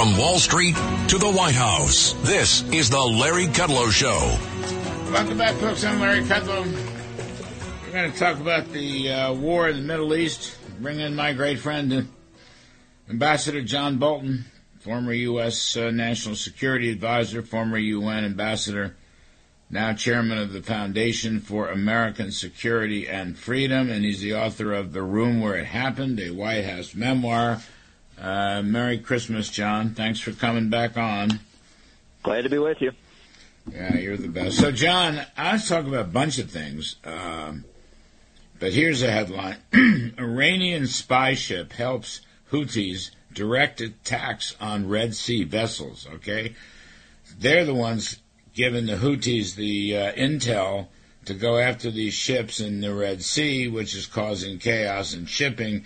From Wall Street to the White House, this is the Larry Kudlow Show. Welcome back, folks. I'm Larry Kudlow. We're going to talk about the uh, war in the Middle East. Bring in my great friend, uh, Ambassador John Bolton, former U.S. Uh, National Security Advisor, former UN Ambassador, now chairman of the Foundation for American Security and Freedom, and he's the author of The Room Where It Happened, a White House memoir. Uh, Merry Christmas, John. Thanks for coming back on. Glad to be with you. Yeah, you're the best. So, John, I was talking about a bunch of things, um, but here's a headline Iranian spy ship helps Houthis direct attacks on Red Sea vessels, okay? They're the ones giving the Houthis the uh, intel to go after these ships in the Red Sea, which is causing chaos in shipping.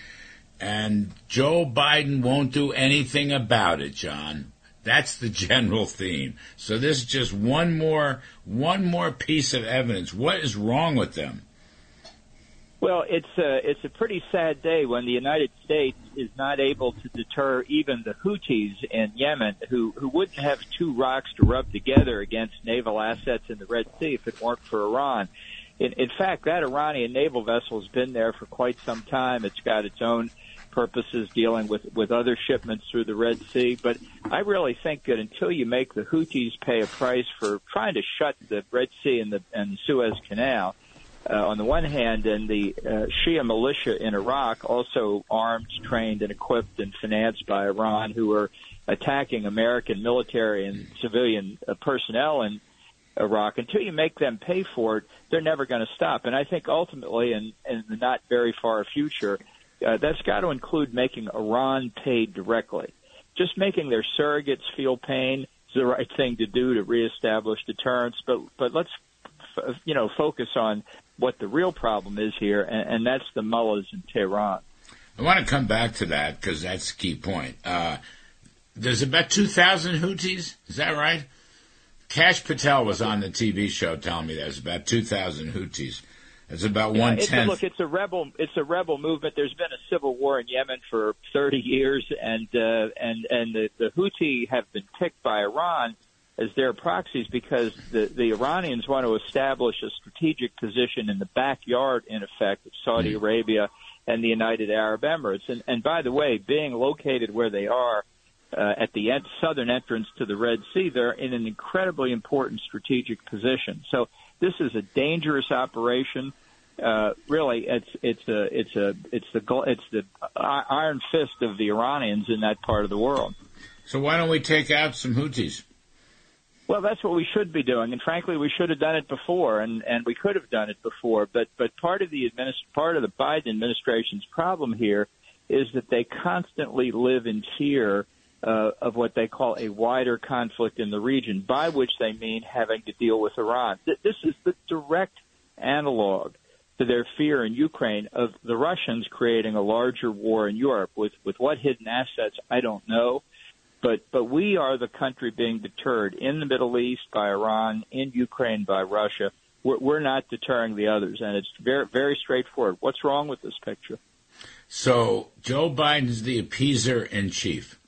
And Joe Biden won't do anything about it, John. That's the general theme. So this is just one more one more piece of evidence. What is wrong with them? Well, it's a it's a pretty sad day when the United States is not able to deter even the Houthis in Yemen, who who wouldn't have two rocks to rub together against naval assets in the Red Sea if it weren't for Iran. In, in fact, that Iranian naval vessel has been there for quite some time. It's got its own purposes dealing with with other shipments through the Red Sea. But I really think that until you make the Houthis pay a price for trying to shut the Red Sea and the and the Suez Canal, uh, on the one hand, and the uh, Shia militia in Iraq, also armed, trained, and equipped and financed by Iran, who are attacking American military and civilian uh, personnel in Iraq. Until you make them pay for it, they're never going to stop. And I think ultimately, in, in the not very far future, uh, that's got to include making Iran pay directly. Just making their surrogates feel pain is the right thing to do to reestablish deterrence. But but let's f- you know focus on what the real problem is here, and, and that's the mullahs in Tehran. I want to come back to that because that's the key point. Uh, there's about 2,000 Houthis. Is that right? Kash Patel was on the TV show telling me there's about 2,000 Houthis. It's about one yeah, tenth. Look, it's a rebel. It's a rebel movement. There's been a civil war in Yemen for 30 years, and uh, and and the, the Houthi have been picked by Iran as their proxies because the the Iranians want to establish a strategic position in the backyard, in effect, of Saudi mm. Arabia and the United Arab Emirates. And and by the way, being located where they are. Uh, at the southern entrance to the Red Sea, they're in an incredibly important strategic position. So this is a dangerous operation. Uh, really, it's it's a it's a it's the it's the iron fist of the Iranians in that part of the world. So why don't we take out some Houthis? Well, that's what we should be doing, and frankly, we should have done it before, and and we could have done it before. But but part of the administ- part of the Biden administration's problem here is that they constantly live in fear uh, of what they call a wider conflict in the region, by which they mean having to deal with Iran. This is the direct analog to their fear in Ukraine of the Russians creating a larger war in Europe with with what hidden assets I don't know, but but we are the country being deterred in the Middle East by Iran, in Ukraine by Russia. We're, we're not deterring the others, and it's very very straightforward. What's wrong with this picture? So Joe Biden's the appeaser in chief.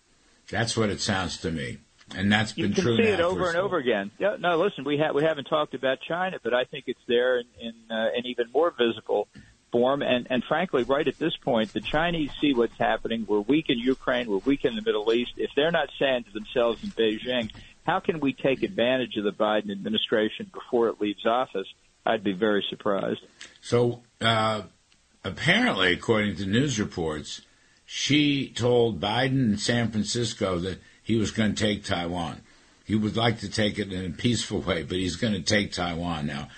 That's what it sounds to me, and that's been true. You can see it over and over again. Yeah, no, listen, we have we haven't talked about China, but I think it's there in, in uh, an even more visible form. And and frankly, right at this point, the Chinese see what's happening. We're weak in Ukraine. We're weak in the Middle East. If they're not saying to themselves in Beijing, how can we take advantage of the Biden administration before it leaves office? I'd be very surprised. So uh, apparently, according to news reports Xi told Biden in San Francisco that he was going to take Taiwan. He would like to take it in a peaceful way, but he's going to take Taiwan now.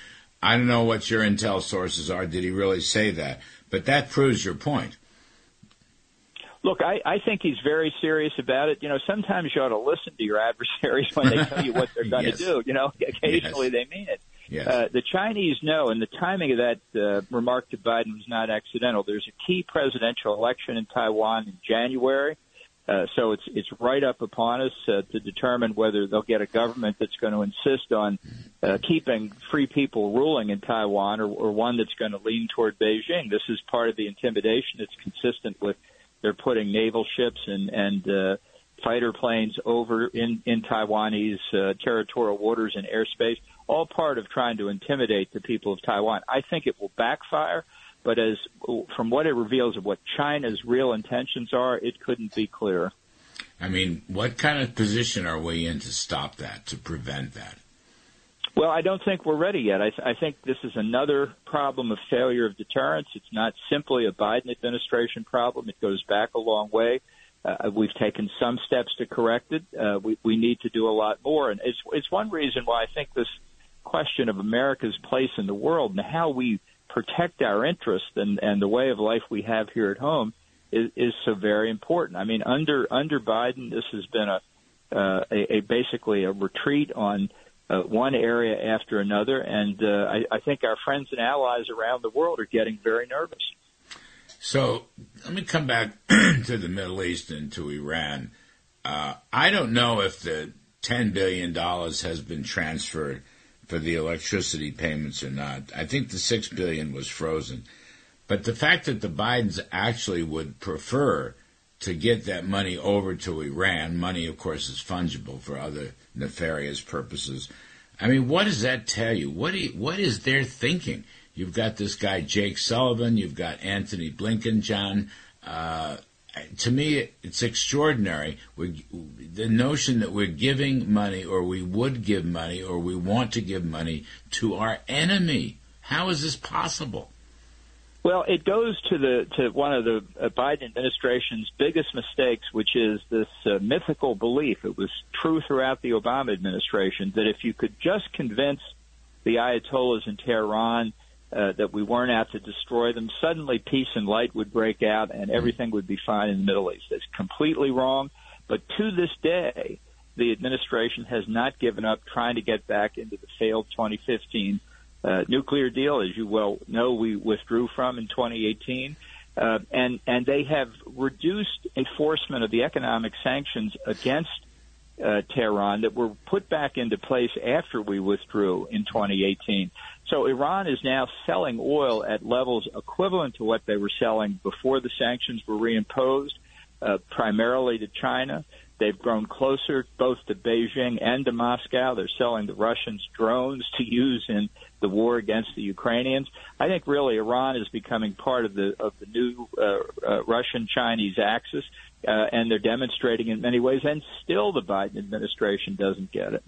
I don't know what your intel sources are. Did he really say that? But that proves your point. Look, I, I think he's very serious about it. You know, sometimes you ought to listen to your adversaries when they tell you what they're going yes. to do. You know, occasionally yes. they mean it. Yes. Uh, the Chinese know, and the timing of that uh, remark to Biden was not accidental. There's a key presidential election in Taiwan in January, uh, so it's it's right up upon us uh, to determine whether they'll get a government that's going to insist on uh, keeping free people ruling in Taiwan, or, or one that's going to lean toward Beijing. This is part of the intimidation. It's consistent with they're putting naval ships and and uh, fighter planes over in in Taiwanese uh, territorial waters and airspace, all part of trying to intimidate the people of Taiwan. I think it will backfire, but as from what it reveals of what China's real intentions are, it couldn't be clearer. I mean, what kind of position are we in to stop that, to prevent that? Well, I don't think we're ready yet. I, th- I think this is another problem of failure of deterrence. It's not simply a Biden administration problem. It goes back a long way. Uh, we've taken some steps to correct it. Uh, we, we need to do a lot more, and it's it's one reason why I think this question of America's place in the world and how we protect our interests and and the way of life we have here at home is, is so very important. I mean, under under Biden, this has been a uh, a, a basically a retreat on uh, one area after another, and uh, I, I think our friends and allies around the world are getting very nervous. So let me come back to the Middle East and to Iran. Uh, I don't know if the $10 billion has been transferred for the electricity payments or not. I think the 6 billion was frozen. But the fact that the Bidens actually would prefer to get that money over to Iran, money, of course, is fungible for other nefarious purposes. I mean, what does that tell you? What, you, what is their thinking? You've got this guy Jake Sullivan. You've got Antony Blinken, John. Uh, to me, it's extraordinary. We, the notion that we're giving money, or we would give money, or we want to give money to our enemy. How is this possible? Well, it goes to the to one of the uh, Biden administration's biggest mistakes, which is this uh, mythical belief. It was true throughout the Obama administration that if you could just convince the Ayatollahs in Tehran uh, that we weren't out to destroy them, suddenly peace and light would break out and everything would be fine in the Middle East. That's completely wrong. But to this day, the administration has not given up trying to get back into the failed 2015 uh, nuclear deal. As you well know, we withdrew from in 2018. Uh, and and they have reduced enforcement of the economic sanctions against uh, Tehran that were put back into place after we withdrew in 2018. So Iran is now selling oil at levels equivalent to what they were selling before the sanctions were reimposed, uh, primarily to China. They've grown closer both to Beijing and to Moscow. They're selling the Russians drones to use in the war against the Ukrainians. I think really Iran is becoming part of the of the new uh, uh, Russian Chinese axis, uh, and they're demonstrating in many ways. And still, the Biden administration doesn't get it.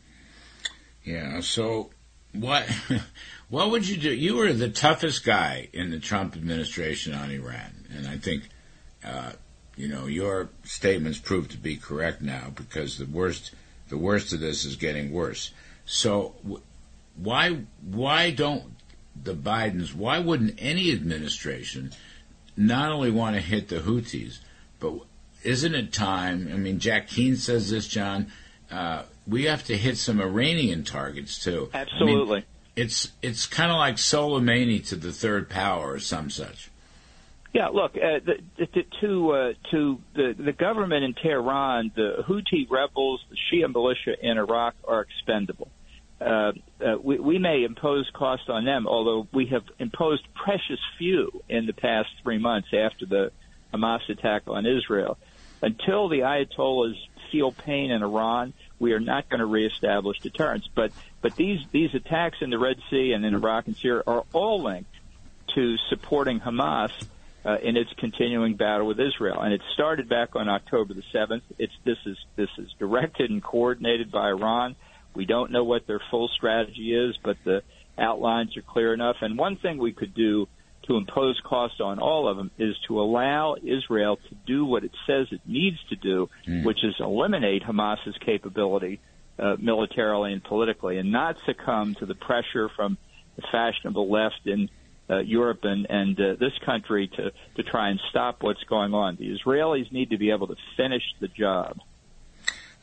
Yeah. So what what would you do? You were the toughest guy in the Trump administration on Iran, and I think. You know, your statements prove to be correct now because the worst, the worst of this is getting worse. So, why, why don't the Bidens? Why wouldn't any administration not only want to hit the Houthis, but isn't it time? I mean, Jack Keane says this, John. Uh, we have to hit some Iranian targets too. Absolutely. I mean, it's it's kind of like Soleimani to the third power or some such. Yeah, look, uh, the, the, to uh, to the the government in Tehran, the Houthi rebels, the Shia militia in Iraq are expendable. Uh, uh, we, we may impose costs on them, although we have imposed precious few in the past three months after the Hamas attack on Israel. Until the Ayatollahs feel pain in Iran, we are not going to reestablish deterrence. But but these these attacks in the Red Sea and in Iraq and Syria are all linked to supporting Hamas uh, in its continuing battle with Israel. And it started back on October the 7th. It's, this is, this is directed and coordinated by Iran. We don't know what their full strategy is, but the outlines are clear enough. And one thing we could do to impose costs on all of them is to allow Israel to do what it says it needs to do, mm. which is eliminate Hamas's capability uh, militarily and politically, and not succumb to the pressure from the fashionable left in uh, Europe and, and uh, this country to, to try and stop what's going on. The Israelis need to be able to finish the job.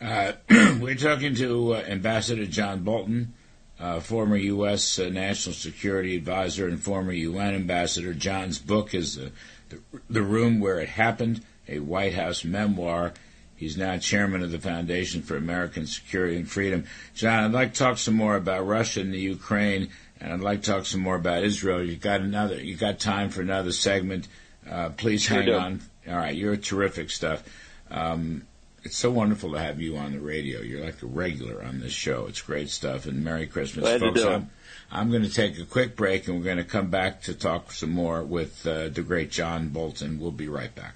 Uh, we're talking to uh, Ambassador John Bolton, uh, former U.S. Uh, National Security Advisor and former UN Ambassador. John's book is the, the, the Room Where It Happened, a White House memoir. He's now chairman of the Foundation for American Security and Freedom. John, I'd like to talk some more about Russia and the Ukraine and I'd like to talk some more about Israel. You got another, you got time for another segment. Uh, please sure hang do. on. All right, you're terrific stuff. Um, it's so wonderful to have you on the radio. You're like a regular on this show. It's great stuff. And Merry Christmas, Glad folks. I'm, I'm going to take a quick break, and we're going to come back to talk some more with uh, the great John Bolton. We'll be right back.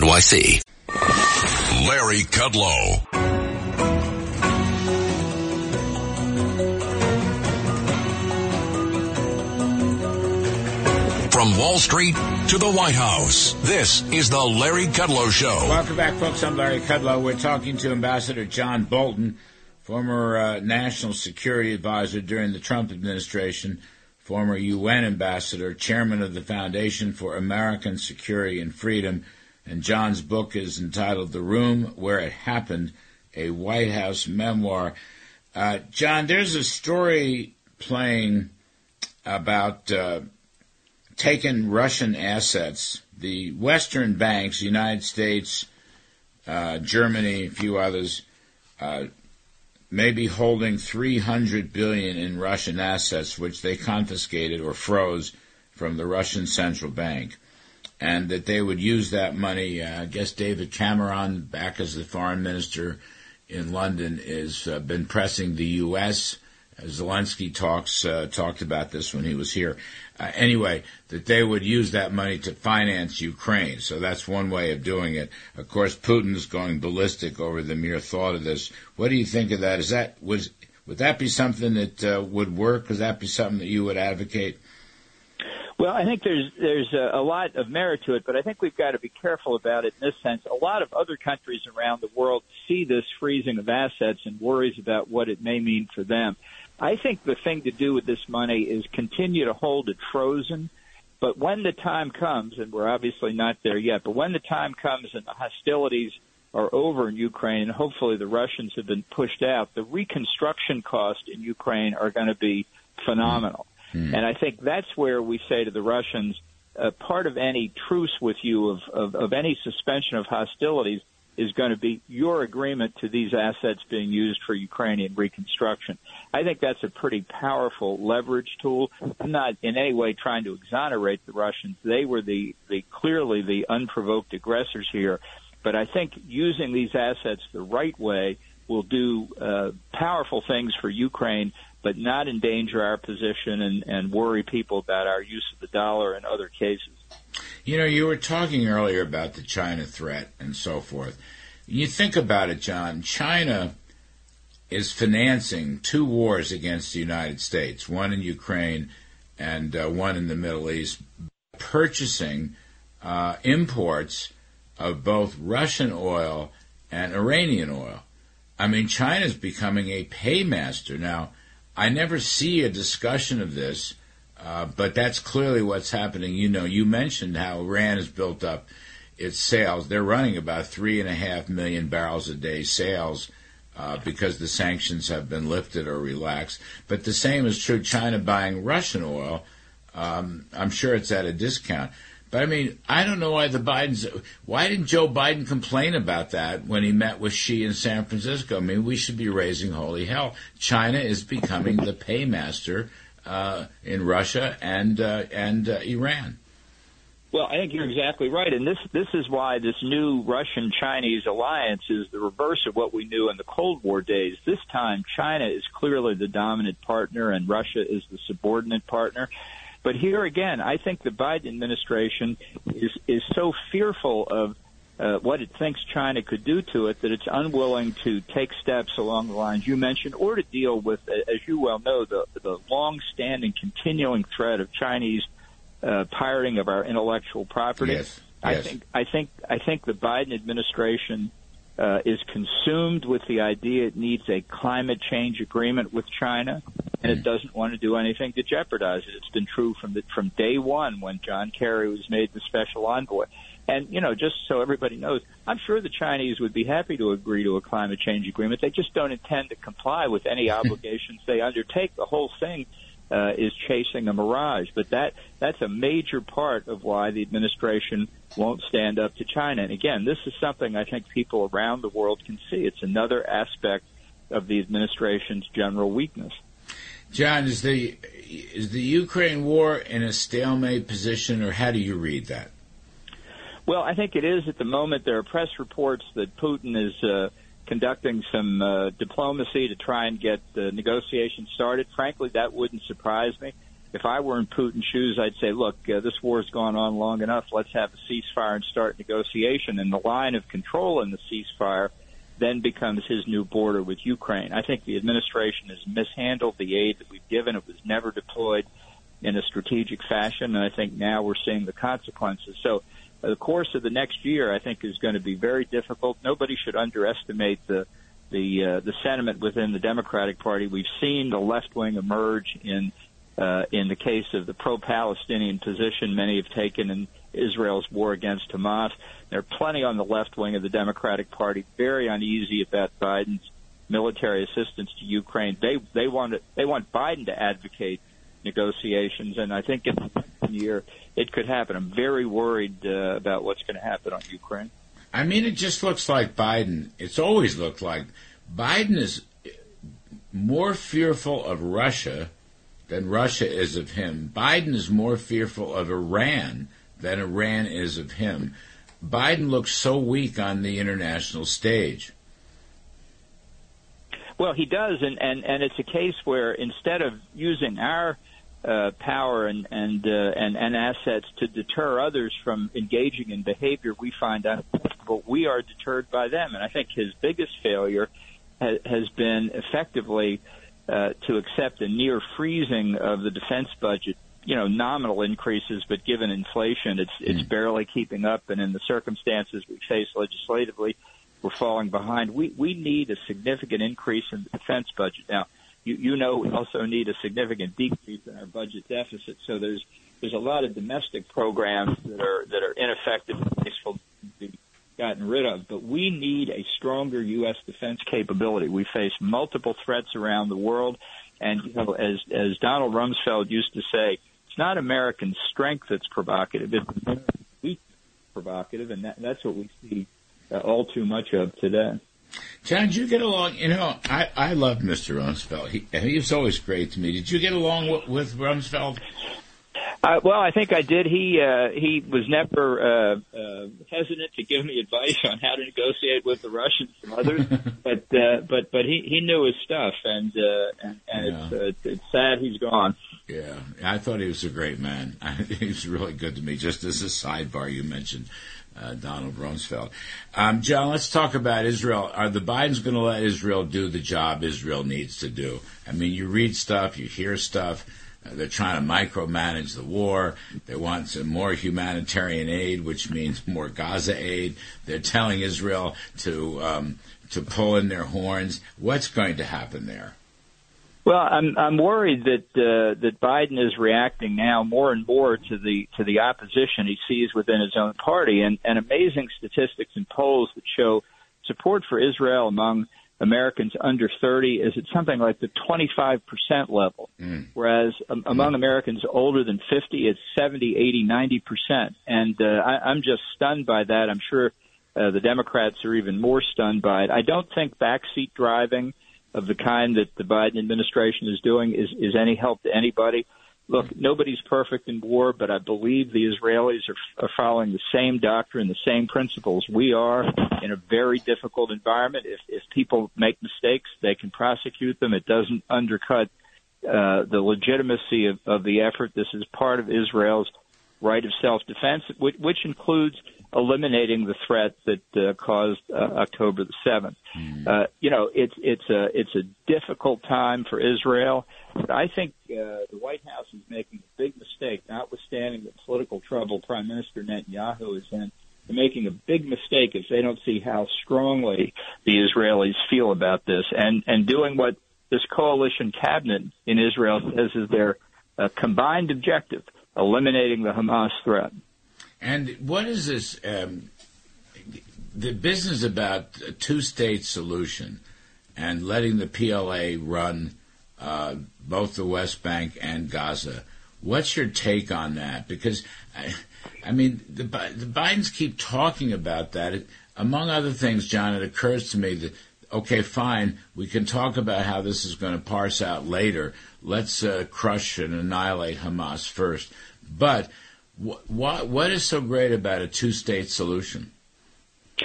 NYC. Larry Kudlow. From Wall Street to the White House, this is the Larry Kudlow Show. Welcome back, folks. I'm Larry Kudlow. We're talking to Ambassador John Bolton, former uh, national security advisor during the Trump administration, former UN ambassador, chairman of the Foundation for American Security and Freedom. And John's book is entitled The Room Where It Happened, a White House memoir. Uh, John, there's a story playing about uh, taking Russian assets. The Western banks, United States, uh, Germany, a few others, uh, may be holding 300 billion in Russian assets, which they confiscated or froze from the Russian central bank and that they would use that money. Uh, I guess David Cameron, back as the foreign minister in London, has uh, been pressing the U.S. Zelensky talks uh, talked about this when he was here. Uh, anyway, that they would use that money to finance Ukraine. So that's one way of doing it. Of course, Putin's going ballistic over the mere thought of this. What do you think of that? Is that was would that be something that uh, would work? Would that be something that you would advocate? Well, I think there's there's a, a lot of merit to it, but I think we've got to be careful about it in this sense. A lot of other countries around the world see this freezing of assets and worries about what it may mean for them. I think the thing to do with this money is continue to hold it frozen. But when the time comes, and we're obviously not there yet, but when the time comes and the hostilities are over in Ukraine, and hopefully the Russians have been pushed out, the reconstruction costs in Ukraine are going to be phenomenal. Mm. And I think that's where we say to the Russians, uh, part of any truce with you of, of, of any suspension of hostilities is going to be your agreement to these assets being used for Ukrainian reconstruction. I think that's a pretty powerful leverage tool. I'm not in any way trying to exonerate the Russians. They were the, the clearly the unprovoked aggressors here. But I think using these assets the right way will do uh, powerful things for Ukraine, but not endanger our position and, and worry people about our use of the dollar in other cases. You know, you were talking earlier about the China threat and so forth. You think about it, John. China is financing two wars against the United States, one in Ukraine and uh, one in the Middle East, purchasing uh, imports of both Russian oil and Iranian oil. I mean, China's becoming a paymaster. Now, I never see a discussion of this, uh, but that's clearly what's happening. You know, you mentioned how Iran has built up its sales. They're running about three and a half million barrels a day sales uh, because the sanctions have been lifted or relaxed. But the same is true. China buying Russian oil. Um, I'm sure it's at a discount. But I mean, I don't know why the Bidens. Why didn't Joe Biden complain about that when he met with Xi in San Francisco? I mean, we should be raising holy hell. China is becoming the paymaster uh, in Russia and uh, and uh, Iran. Well, I think you're exactly right, and this this is why this new Russian-Chinese alliance is the reverse of what we knew in the Cold War days. This time, China is clearly the dominant partner, and Russia is the subordinate partner. But here again, I think the Biden administration is is so fearful of uh, what it thinks China could do to it that it's unwilling to take steps along the lines you mentioned, or to deal with, as you well know, the the long-standing, continuing threat of Chinese uh, pirating of our intellectual property. Yes. I yes. think I think I think the Biden administration uh, is consumed with the idea it needs a climate change agreement with China. and it doesn't want to do anything to jeopardize it. It's been true from the, from day one when John Kerry was made the special envoy. And you know, just so everybody knows, I'm sure the Chinese would be happy to agree to a climate change agreement. They just don't intend to comply with any obligations they undertake. The whole thing uh, is chasing a mirage. But that that's a major part of why the administration won't stand up to China. And again, this is something I think people around the world can see. It's another aspect of the administration's general weakness. John, is the is the Ukraine war in a stalemate position, or how do you read that? Well, I think it is at the moment. There are press reports that Putin is uh, conducting some uh, diplomacy to try and get the negotiations started. Frankly, that wouldn't surprise me. If I were in Putin's shoes, I'd say, look, uh, this war's gone on long enough. Let's have a ceasefire and start negotiation. And the line of control in the ceasefire then becomes his new border with Ukraine. I think the administration has mishandled the aid that we've given. It was never deployed in a strategic fashion, and I think now we're seeing the consequences. So the course of the next year, I think, is going to be very difficult. Nobody should underestimate the the uh, the sentiment within the Democratic Party. We've seen the left wing emerge in uh, in the case of the pro-Palestinian position many have taken in Israel's war against Hamas. There are plenty on the left wing of the Democratic Party very uneasy about Biden's military assistance to Ukraine. They they want to, they want Biden to advocate negotiations, and I think in the year it could happen. I'm very worried uh, about what's going to happen on Ukraine. I mean, it just looks like Biden. It's always looked like Biden is more fearful of Russia than Russia is of him. Biden is more fearful of Iran than Iran is of him. Biden looks so weak on the international stage. Well, he does, and, and, and it's a case where instead of using our uh, power and and, uh, and and assets to deter others from engaging in behavior we find unacceptable. But we are deterred by them, and I think his biggest failure ha- has been effectively uh, to accept a near freezing of the defense budget. You know, nominal increases, but given inflation, it's it's hmm. barely keeping up, and in the circumstances we face legislatively, we're falling behind. We we need a significant increase in the defense budget now you, you know we also need a significant decrease in our budget deficit. So there's there's a lot of domestic programs that are that are ineffective and wasteful to be gotten rid of. But we need a stronger U.S. defense capability. We face multiple threats around the world, and you know, as as Donald Rumsfeld used to say, it's not American strength that's provocative; it's weak provocative, and that, that's what we see uh, all too much of today. John, did you get along? You know, I, I love Mr. Rumsfeld. He, he was always great to me. Did you get along with, with Rumsfeld? Uh, well, I think I did. He uh, he was never uh, uh, hesitant to give me advice on how to negotiate with the Russians and others, but uh, but but he he knew his stuff, and uh, and, and yeah. it's, uh, it's sad he's gone. Yeah, I thought he was a great man. he was really good to me. Just as a sidebar, you mentioned uh, Donald Rumsfeld. Um, John, let's talk about Israel. Are the Bidens going to let Israel do the job Israel needs to do? I mean, you read stuff, you hear stuff. Uh, they're trying to micromanage the war. They want some more humanitarian aid, which means more Gaza aid. They're telling Israel to um, to pull in their horns. What's going to happen there? Well, I'm I'm worried that uh, that Biden is reacting now more and more to the to the opposition he sees within his own party, and, and amazing statistics and polls that show support for Israel among Americans under 30 is at something like the 25% level, mm. whereas um, among mm. Americans older than 50, it's 70, 80, 90%. And uh, I, I'm just stunned by that. I'm sure uh, the Democrats are even more stunned by it. I don't think backseat driving of the kind that the Biden administration is doing is, is any help to anybody. Look, nobody's perfect in war, but I believe the Israelis are, are following the same doctrine, the same principles. We are in a very difficult environment. If, if people make mistakes, they can prosecute them. It doesn't undercut uh, the legitimacy of, of the effort. This is part of Israel's right of self-defense, which, which includes eliminating the threat that uh, caused uh, October the seventh. Mm. Uh, you know, it's it's a it's a difficult time for Israel, but I think uh, the White House is making a big mistake, notwithstanding the political trouble Prime Minister Netanyahu is in. They're making a big mistake if they don't see how strongly the Israelis feel about this, and and doing what this coalition cabinet in Israel says is their uh, combined objective, eliminating the Hamas threat. And what is this? Um, the business about a two-state solution and letting the PLA run uh, both the West Bank and Gaza. What's your take on that? Because, I, I mean, the, the Bidens keep talking about that. It, among other things, John, it occurs to me that okay, fine, we can talk about how this is going to parse out later. Let's uh, crush and annihilate Hamas first. But wh- what what is so great about a two-state solution?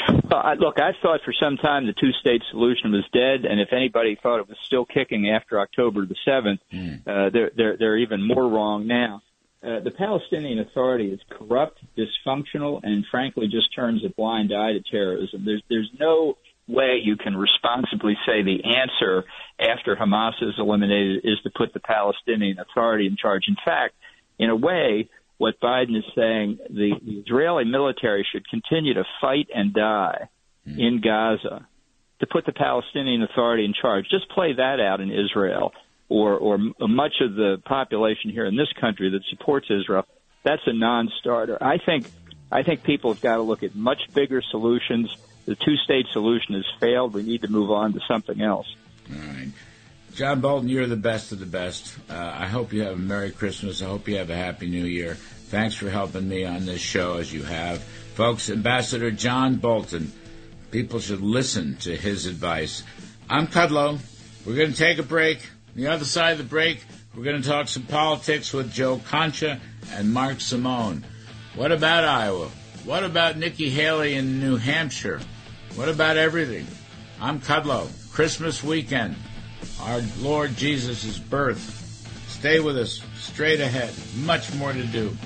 Well, I, look, I thought for some time the two-state solution was dead, and if anybody thought it was still kicking after October the seventh, mm. uh, they're they're they're even more wrong now. Uh, the Palestinian Authority is corrupt, dysfunctional, and frankly just turns a blind eye to terrorism. There's there's no way you can responsibly say the answer after Hamas is eliminated is to put the Palestinian Authority in charge. In fact, in a way, what Biden is saying, the, the Israeli military should continue to fight and die mm. in Gaza to put the Palestinian Authority in charge. Just play that out in Israel or, or much of the population here in this country that supports Israel. That's a non-starter. I think, I think people have got to look at much bigger solutions. The two-state solution has failed. We need to move on to something else. All right. John Bolton, you're the best of the best. Uh, I hope you have a Merry Christmas. I hope you have a Happy New Year. Thanks for helping me on this show as you have. Folks, Ambassador John Bolton, people should listen to his advice. I'm Kudlow. We're going to take a break. On the other side of the break, we're going to talk some politics with Joe Concha and Mark Simone. What about Iowa? What about Nikki Haley in New Hampshire? What about everything? I'm Kudlow. Christmas weekend our Lord Jesus' birth. Stay with us straight ahead. Much more to do.